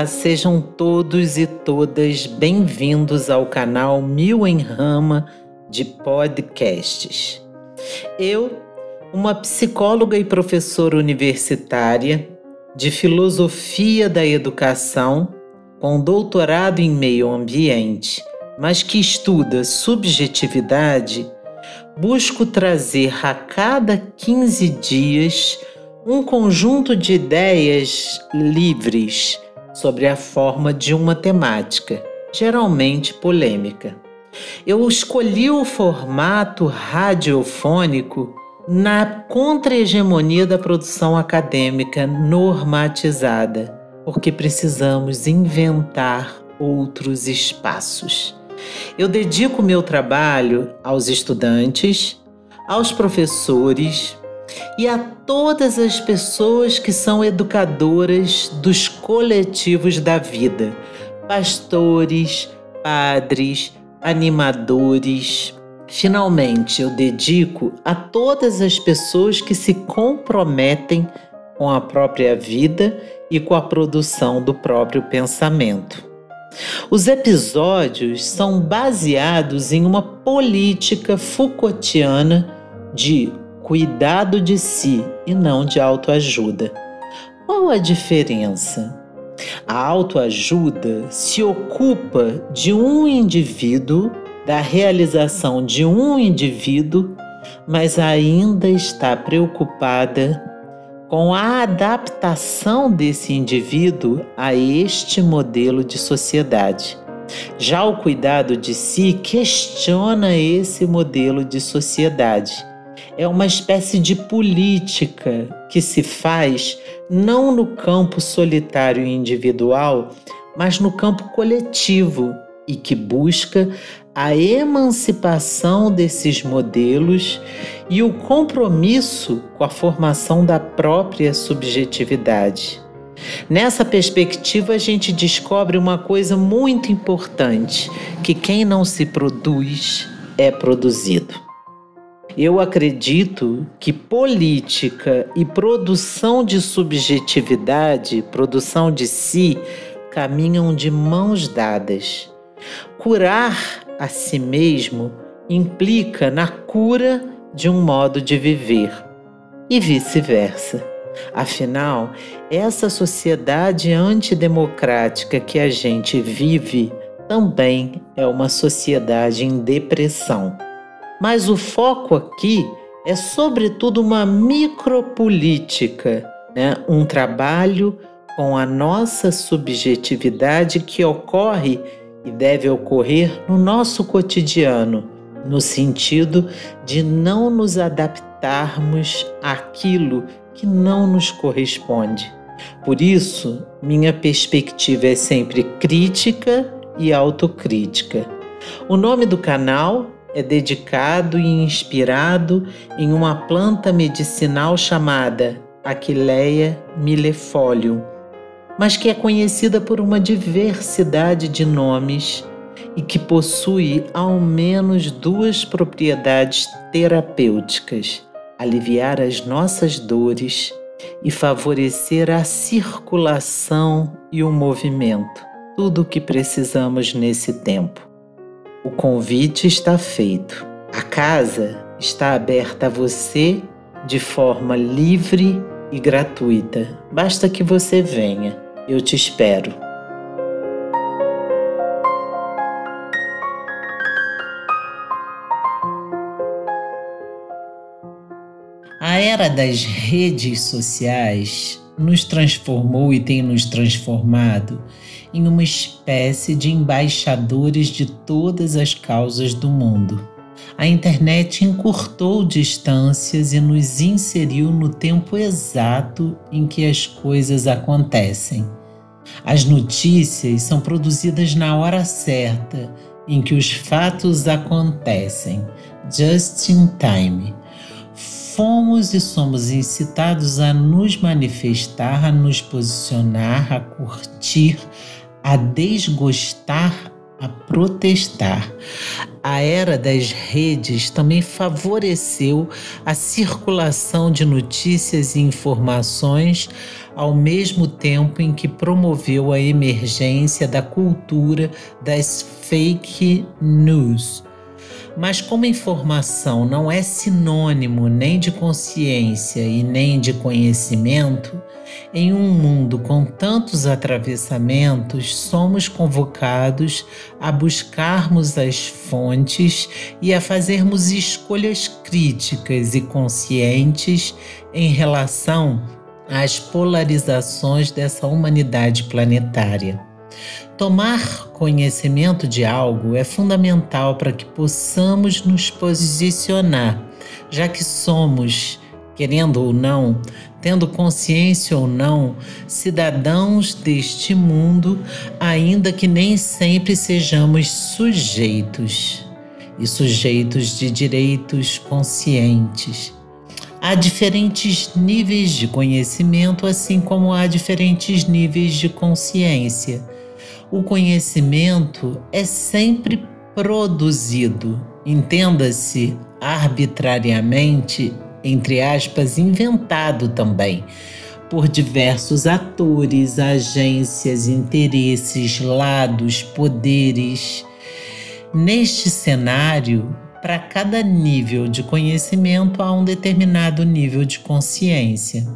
Olá, sejam todos e todas bem-vindos ao canal Mil em Rama de podcasts. Eu, uma psicóloga e professora universitária de filosofia da educação, com doutorado em meio ambiente, mas que estuda subjetividade, busco trazer a cada 15 dias um conjunto de ideias livres sobre a forma de uma temática, geralmente polêmica. Eu escolhi o formato radiofônico na contra-hegemonia da produção acadêmica normatizada, porque precisamos inventar outros espaços. Eu dedico meu trabalho aos estudantes, aos professores, e a todas as pessoas que são educadoras dos coletivos da vida, pastores, padres, animadores. Finalmente, eu dedico a todas as pessoas que se comprometem com a própria vida e com a produção do próprio pensamento. Os episódios são baseados em uma política Foucaultiana de cuidado de si e não de autoajuda. Qual a diferença? A autoajuda se ocupa de um indivíduo, da realização de um indivíduo, mas ainda está preocupada com a adaptação desse indivíduo a este modelo de sociedade. Já o cuidado de si questiona esse modelo de sociedade é uma espécie de política que se faz não no campo solitário e individual, mas no campo coletivo e que busca a emancipação desses modelos e o compromisso com a formação da própria subjetividade. Nessa perspectiva, a gente descobre uma coisa muito importante: que quem não se produz é produzido. Eu acredito que política e produção de subjetividade, produção de si, caminham de mãos dadas. Curar a si mesmo implica na cura de um modo de viver e vice-versa. Afinal, essa sociedade antidemocrática que a gente vive também é uma sociedade em depressão. Mas o foco aqui é, sobretudo, uma micropolítica, né? um trabalho com a nossa subjetividade que ocorre e deve ocorrer no nosso cotidiano, no sentido de não nos adaptarmos àquilo que não nos corresponde. Por isso, minha perspectiva é sempre crítica e autocrítica. O nome do canal é dedicado e inspirado em uma planta medicinal chamada Aquileia millefolium, mas que é conhecida por uma diversidade de nomes e que possui ao menos duas propriedades terapêuticas: aliviar as nossas dores e favorecer a circulação e o movimento, tudo o que precisamos nesse tempo. O convite está feito. A casa está aberta a você de forma livre e gratuita. Basta que você venha. Eu te espero. A era das redes sociais nos transformou e tem nos transformado em uma espécie de embaixadores de todas as causas do mundo. A internet encurtou distâncias e nos inseriu no tempo exato em que as coisas acontecem. As notícias são produzidas na hora certa em que os fatos acontecem, just in time fomos e somos incitados a nos manifestar, a nos posicionar, a curtir, a desgostar, a protestar. A era das redes também favoreceu a circulação de notícias e informações, ao mesmo tempo em que promoveu a emergência da cultura das fake news mas como informação não é sinônimo nem de consciência e nem de conhecimento, em um mundo com tantos atravessamentos, somos convocados a buscarmos as fontes e a fazermos escolhas críticas e conscientes em relação às polarizações dessa humanidade planetária. Tomar conhecimento de algo é fundamental para que possamos nos posicionar, já que somos, querendo ou não, tendo consciência ou não, cidadãos deste mundo, ainda que nem sempre sejamos sujeitos e sujeitos de direitos conscientes. Há diferentes níveis de conhecimento, assim como há diferentes níveis de consciência o conhecimento é sempre produzido, entenda-se arbitrariamente, entre aspas, inventado também, por diversos atores, agências, interesses, lados, poderes. Neste cenário, para cada nível de conhecimento há um determinado nível de consciência.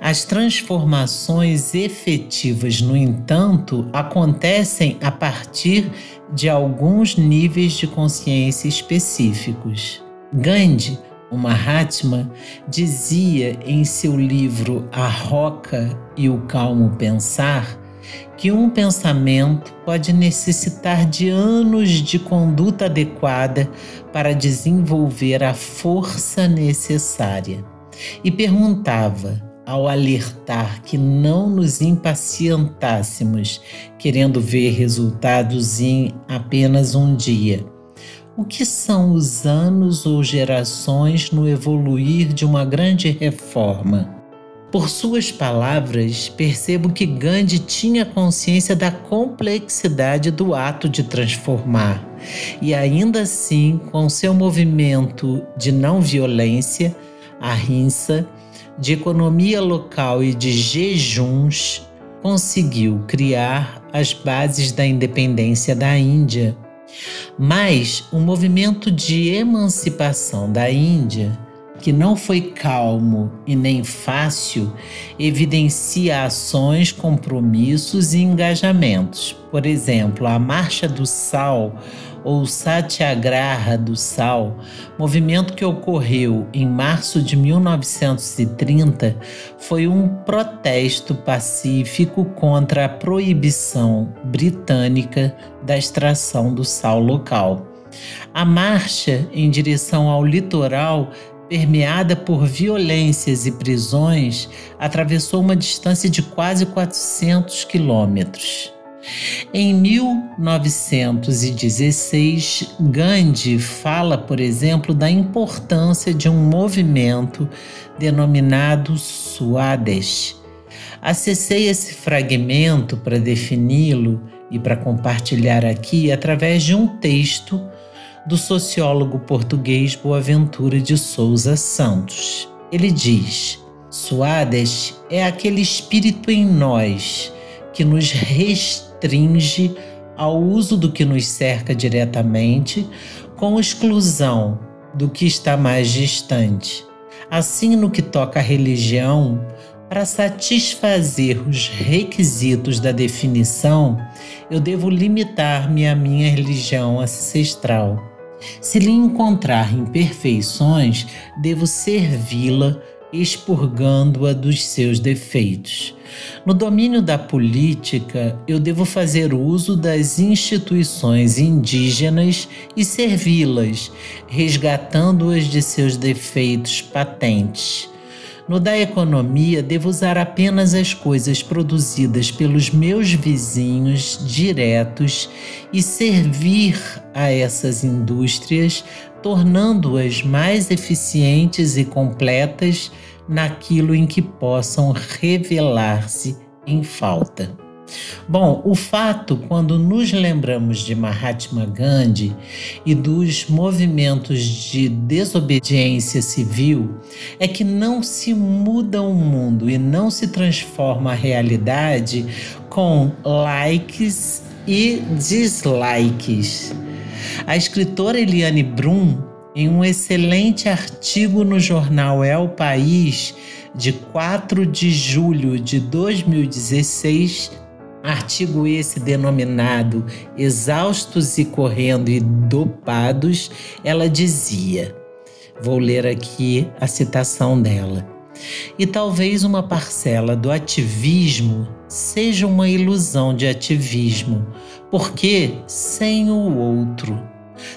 As transformações efetivas, no entanto, acontecem a partir de alguns níveis de consciência específicos. Gandhi, o Mahatma, dizia em seu livro A Roca e o Calmo Pensar que um pensamento pode necessitar de anos de conduta adequada para desenvolver a força necessária. E perguntava: ao alertar que não nos impacientássemos, querendo ver resultados em apenas um dia. O que são os anos ou gerações no evoluir de uma grande reforma? Por suas palavras, percebo que Gandhi tinha consciência da complexidade do ato de transformar, e ainda assim, com seu movimento de não violência, a rinça, de economia local e de jejuns, conseguiu criar as bases da independência da Índia. Mas o movimento de emancipação da Índia, que não foi calmo e nem fácil, evidencia ações, compromissos e engajamentos. Por exemplo, a Marcha do Sal ou Satyagraha do Sal, movimento que ocorreu em março de 1930, foi um protesto pacífico contra a proibição britânica da extração do sal local. A marcha em direção ao litoral permeada por violências e prisões, atravessou uma distância de quase 400 quilômetros. Em 1916, Gandhi fala, por exemplo, da importância de um movimento denominado Swadesh. Acessei esse fragmento para defini-lo e para compartilhar aqui através de um texto do sociólogo português Boaventura de Souza Santos. Ele diz: Suades é aquele espírito em nós que nos restringe ao uso do que nos cerca diretamente, com exclusão do que está mais distante. Assim, no que toca à religião, para satisfazer os requisitos da definição, eu devo limitar-me à minha religião ancestral. Se lhe encontrar imperfeições, devo servi-la expurgando-a dos seus defeitos. No domínio da política, eu devo fazer uso das instituições indígenas e servi-las, resgatando-as de seus defeitos patentes. No da economia, devo usar apenas as coisas produzidas pelos meus vizinhos diretos e servir a essas indústrias, tornando-as mais eficientes e completas naquilo em que possam revelar-se em falta. Bom, o fato, quando nos lembramos de Mahatma Gandhi e dos movimentos de desobediência civil, é que não se muda o mundo e não se transforma a realidade com likes e dislikes. A escritora Eliane Brum, em um excelente artigo no jornal É o País, de 4 de julho de 2016, artigo esse denominado Exaustos e Correndo e Dopados, ela dizia: vou ler aqui a citação dela. E talvez uma parcela do ativismo seja uma ilusão de ativismo, porque sem o outro.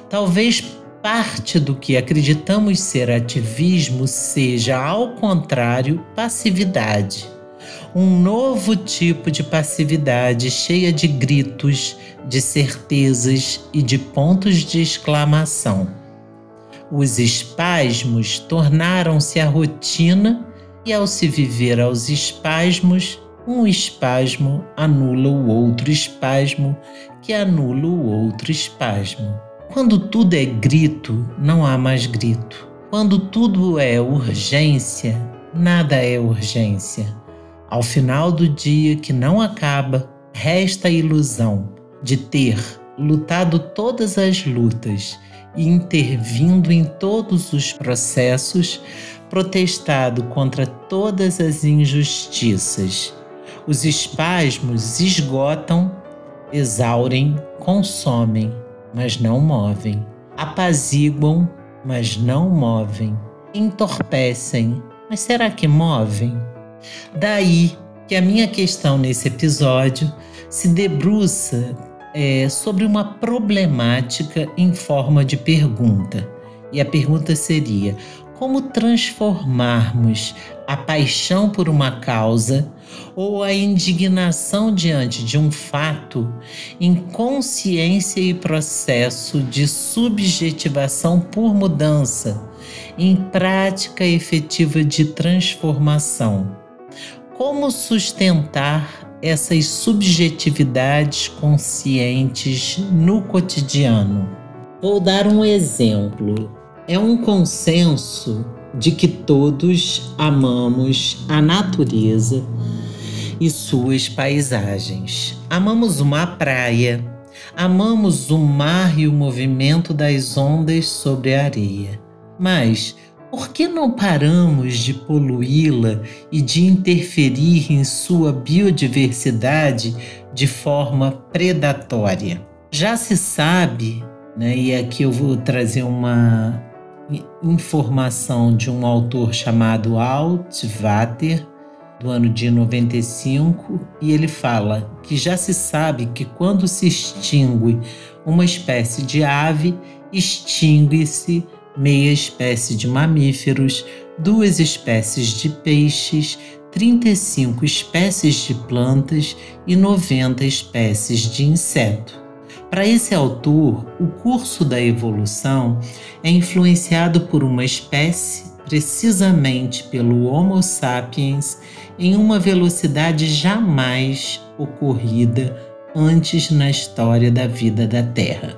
Talvez parte do que acreditamos ser ativismo seja, ao contrário, passividade. Um novo tipo de passividade cheia de gritos, de certezas e de pontos de exclamação. Os espasmos tornaram-se a rotina e, ao se viver aos espasmos, um espasmo anula o outro espasmo, que anula o outro espasmo. Quando tudo é grito, não há mais grito. Quando tudo é urgência, nada é urgência. Ao final do dia que não acaba, resta a ilusão de ter lutado todas as lutas e intervindo em todos os processos, protestado contra todas as injustiças. Os espasmos esgotam, exaurem, consomem mas não movem. Apaziguam, mas não movem. Entorpecem, mas será que movem? Daí que a minha questão nesse episódio se debruça é, sobre uma problemática em forma de pergunta. E a pergunta seria: como transformarmos a paixão por uma causa ou a indignação diante de um fato em consciência e processo de subjetivação por mudança, em prática efetiva de transformação. Como sustentar essas subjetividades conscientes no cotidiano? Vou dar um exemplo é um consenso de que todos amamos a natureza e suas paisagens. Amamos uma praia, amamos o mar e o movimento das ondas sobre a areia. Mas por que não paramos de poluí-la e de interferir em sua biodiversidade de forma predatória? Já se sabe, né, e aqui eu vou trazer uma informação de um autor chamado Altvater, do ano de 95, e ele fala que já se sabe que quando se extingue uma espécie de ave, extingue-se meia espécie de mamíferos, duas espécies de peixes, 35 espécies de plantas e 90 espécies de inseto. Para esse autor, o curso da evolução é influenciado por uma espécie, precisamente pelo Homo sapiens, em uma velocidade jamais ocorrida antes na história da vida da Terra.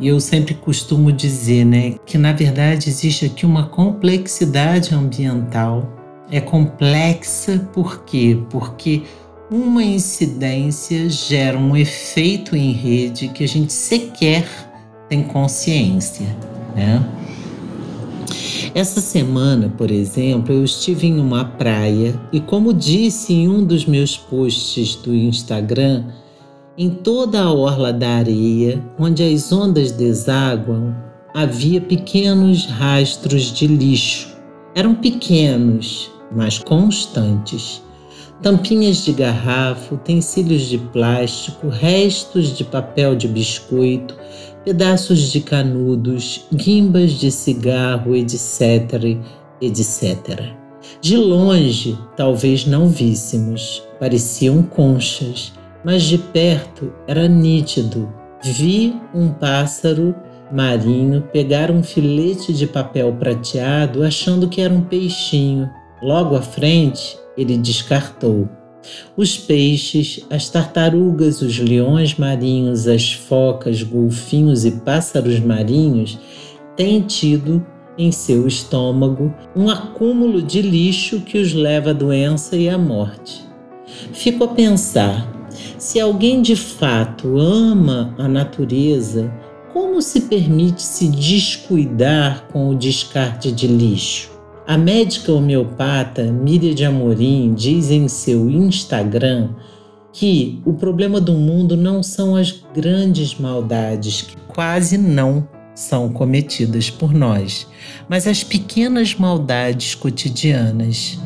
E eu sempre costumo dizer, né, que na verdade existe aqui uma complexidade ambiental. É complexa por quê? Porque uma incidência gera um efeito em rede que a gente sequer tem consciência, né? Essa semana, por exemplo, eu estive em uma praia e, como disse em um dos meus posts do Instagram, em toda a orla da areia, onde as ondas desaguam, havia pequenos rastros de lixo. Eram pequenos, mas constantes tampinhas de garrafa, utensílios de plástico, restos de papel de biscoito, pedaços de canudos, guimbas de cigarro, etc., etc. De longe, talvez não víssemos, pareciam conchas, mas de perto era nítido. Vi um pássaro marinho pegar um filete de papel prateado achando que era um peixinho. Logo à frente, ele descartou. Os peixes, as tartarugas, os leões marinhos, as focas, golfinhos e pássaros marinhos têm tido em seu estômago um acúmulo de lixo que os leva à doença e à morte. Fico a pensar: se alguém de fato ama a natureza, como se permite se descuidar com o descarte de lixo? A médica homeopata Miriam Amorim diz em seu Instagram que o problema do mundo não são as grandes maldades que quase não são cometidas por nós, mas as pequenas maldades cotidianas.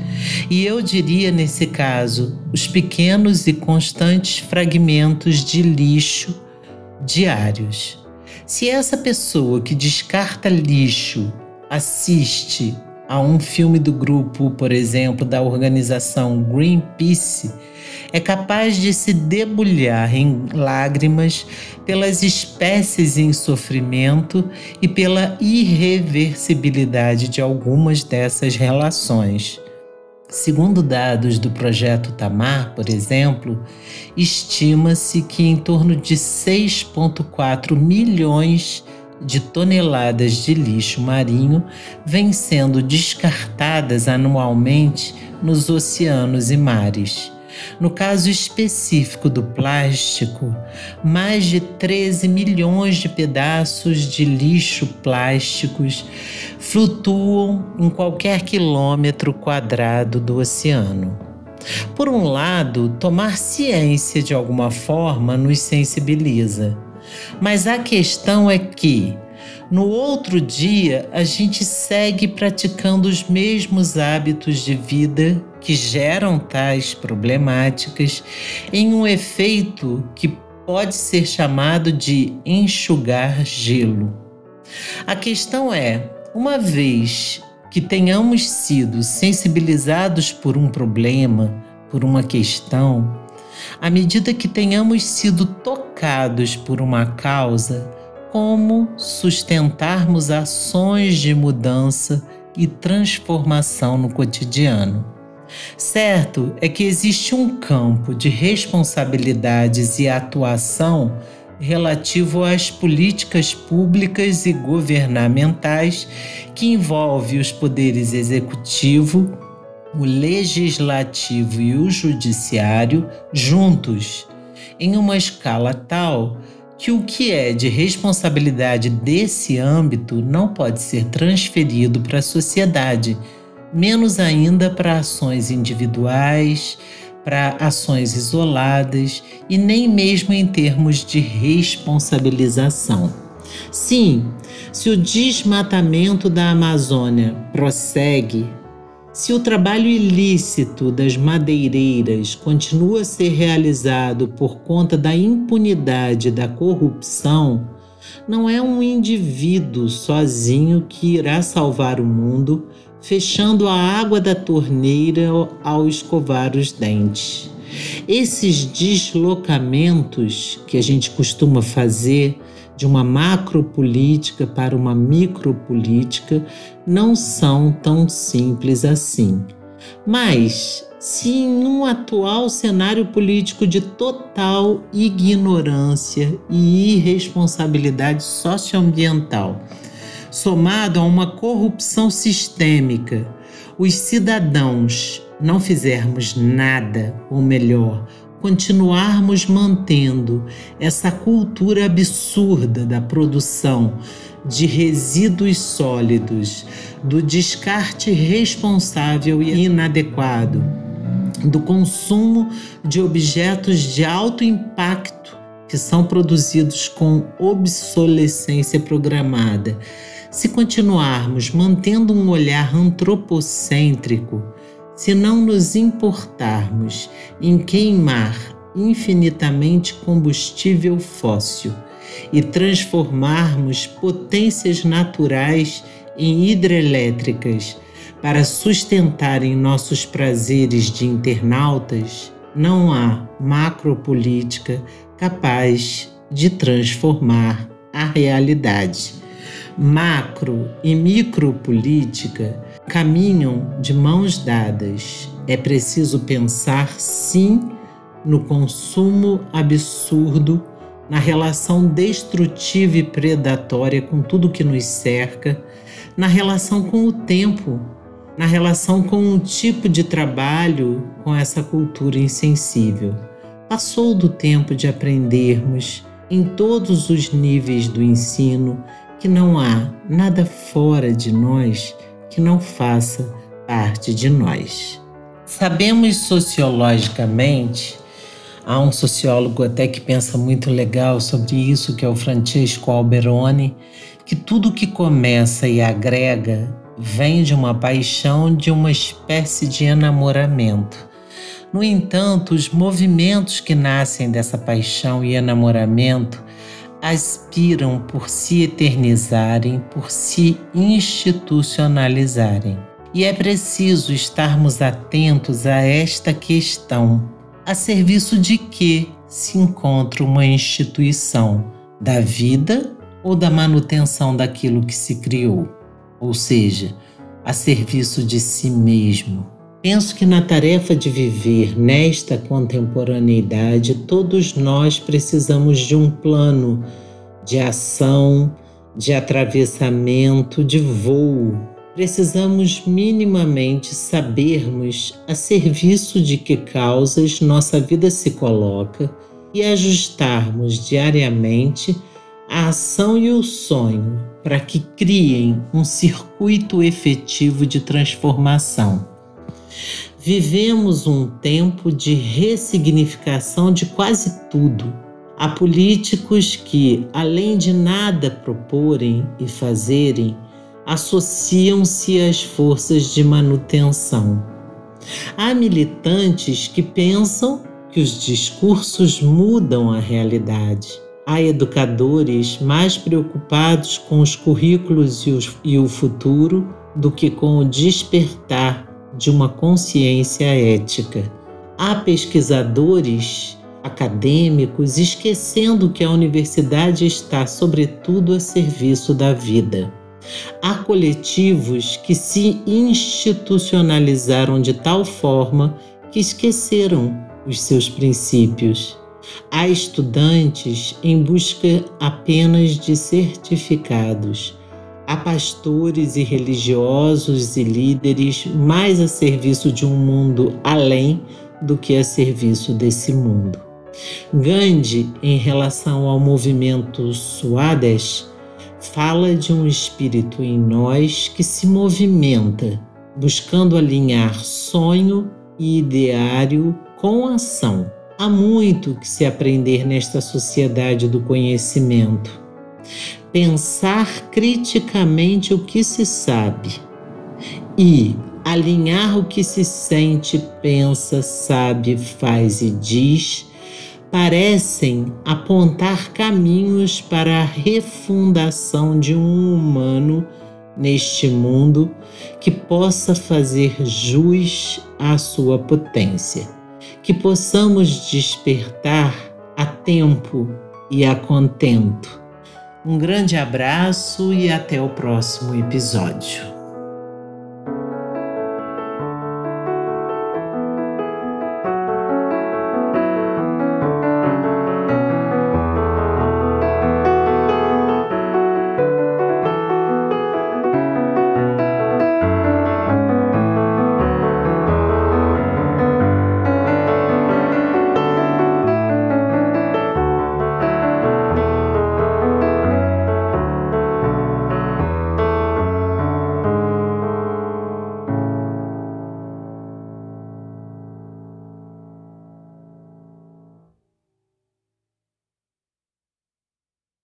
E eu diria nesse caso, os pequenos e constantes fragmentos de lixo diários. Se essa pessoa que descarta lixo assiste a um filme do grupo, por exemplo, da organização Greenpeace, é capaz de se debulhar em lágrimas pelas espécies em sofrimento e pela irreversibilidade de algumas dessas relações. Segundo dados do projeto Tamar, por exemplo, estima-se que em torno de 6,4 milhões de toneladas de lixo marinho vêm sendo descartadas anualmente nos oceanos e mares. No caso específico do plástico, mais de 13 milhões de pedaços de lixo plásticos flutuam em qualquer quilômetro quadrado do oceano. Por um lado, tomar ciência de alguma forma nos sensibiliza. Mas a questão é que, no outro dia, a gente segue praticando os mesmos hábitos de vida que geram tais problemáticas em um efeito que pode ser chamado de enxugar gelo. A questão é, uma vez que tenhamos sido sensibilizados por um problema, por uma questão, à medida que tenhamos sido tocados por uma causa, como sustentarmos ações de mudança e transformação no cotidiano. Certo é que existe um campo de responsabilidades e atuação relativo às políticas públicas e governamentais que envolve os poderes executivo, o legislativo e o judiciário juntos, em uma escala tal que o que é de responsabilidade desse âmbito não pode ser transferido para a sociedade, menos ainda para ações individuais, para ações isoladas e nem mesmo em termos de responsabilização. Sim, se o desmatamento da Amazônia prossegue, se o trabalho ilícito das madeireiras continua a ser realizado por conta da impunidade da corrupção, não é um indivíduo sozinho que irá salvar o mundo, fechando a água da torneira ao escovar os dentes. Esses deslocamentos que a gente costuma fazer de uma macropolítica para uma micropolítica não são tão simples assim. Mas, se em um atual cenário político de total ignorância e irresponsabilidade socioambiental, somado a uma corrupção sistêmica, os cidadãos não fizermos nada, ou melhor, continuarmos mantendo essa cultura absurda da produção de resíduos sólidos, do descarte responsável e inadequado, do consumo de objetos de alto impacto que são produzidos com obsolescência programada. Se continuarmos mantendo um olhar antropocêntrico, se não nos importarmos em queimar infinitamente combustível fóssil e transformarmos potências naturais em hidrelétricas para sustentarem nossos prazeres de internautas, não há macropolítica capaz de transformar a realidade. Macro e micropolítica caminham de mãos dadas. É preciso pensar, sim, no consumo absurdo, na relação destrutiva e predatória com tudo que nos cerca, na relação com o tempo, na relação com um tipo de trabalho com essa cultura insensível. Passou do tempo de aprendermos, em todos os níveis do ensino, que não há nada fora de nós que não faça parte de nós. Sabemos sociologicamente, há um sociólogo até que pensa muito legal sobre isso, que é o Francesco Alberoni, que tudo que começa e agrega vem de uma paixão, de uma espécie de enamoramento. No entanto, os movimentos que nascem dessa paixão e enamoramento aspiram por se eternizarem, por se institucionalizarem. E é preciso estarmos atentos a esta questão: a serviço de que se encontra uma instituição? Da vida ou da manutenção daquilo que se criou? Ou seja, a serviço de si mesmo. Penso que na tarefa de viver nesta contemporaneidade, todos nós precisamos de um plano de ação, de atravessamento, de voo. Precisamos minimamente sabermos a serviço de que causas nossa vida se coloca e ajustarmos diariamente a ação e o sonho para que criem um circuito efetivo de transformação. Vivemos um tempo de ressignificação de quase tudo. Há políticos que, além de nada proporem e fazerem, associam-se às forças de manutenção. Há militantes que pensam que os discursos mudam a realidade. Há educadores mais preocupados com os currículos e o futuro do que com o despertar de uma consciência ética. Há pesquisadores acadêmicos esquecendo que a universidade está, sobretudo, a serviço da vida. Há coletivos que se institucionalizaram de tal forma que esqueceram os seus princípios. Há estudantes em busca apenas de certificados Há pastores e religiosos e líderes mais a serviço de um mundo além do que a serviço desse mundo. Gandhi, em relação ao movimento Swadesh, fala de um espírito em nós que se movimenta, buscando alinhar sonho e ideário com ação. Há muito que se aprender nesta sociedade do conhecimento pensar criticamente o que se sabe e alinhar o que se sente, pensa, sabe, faz e diz, parecem apontar caminhos para a refundação de um humano neste mundo que possa fazer jus à sua potência, que possamos despertar a tempo e a contento um grande abraço e até o próximo episódio.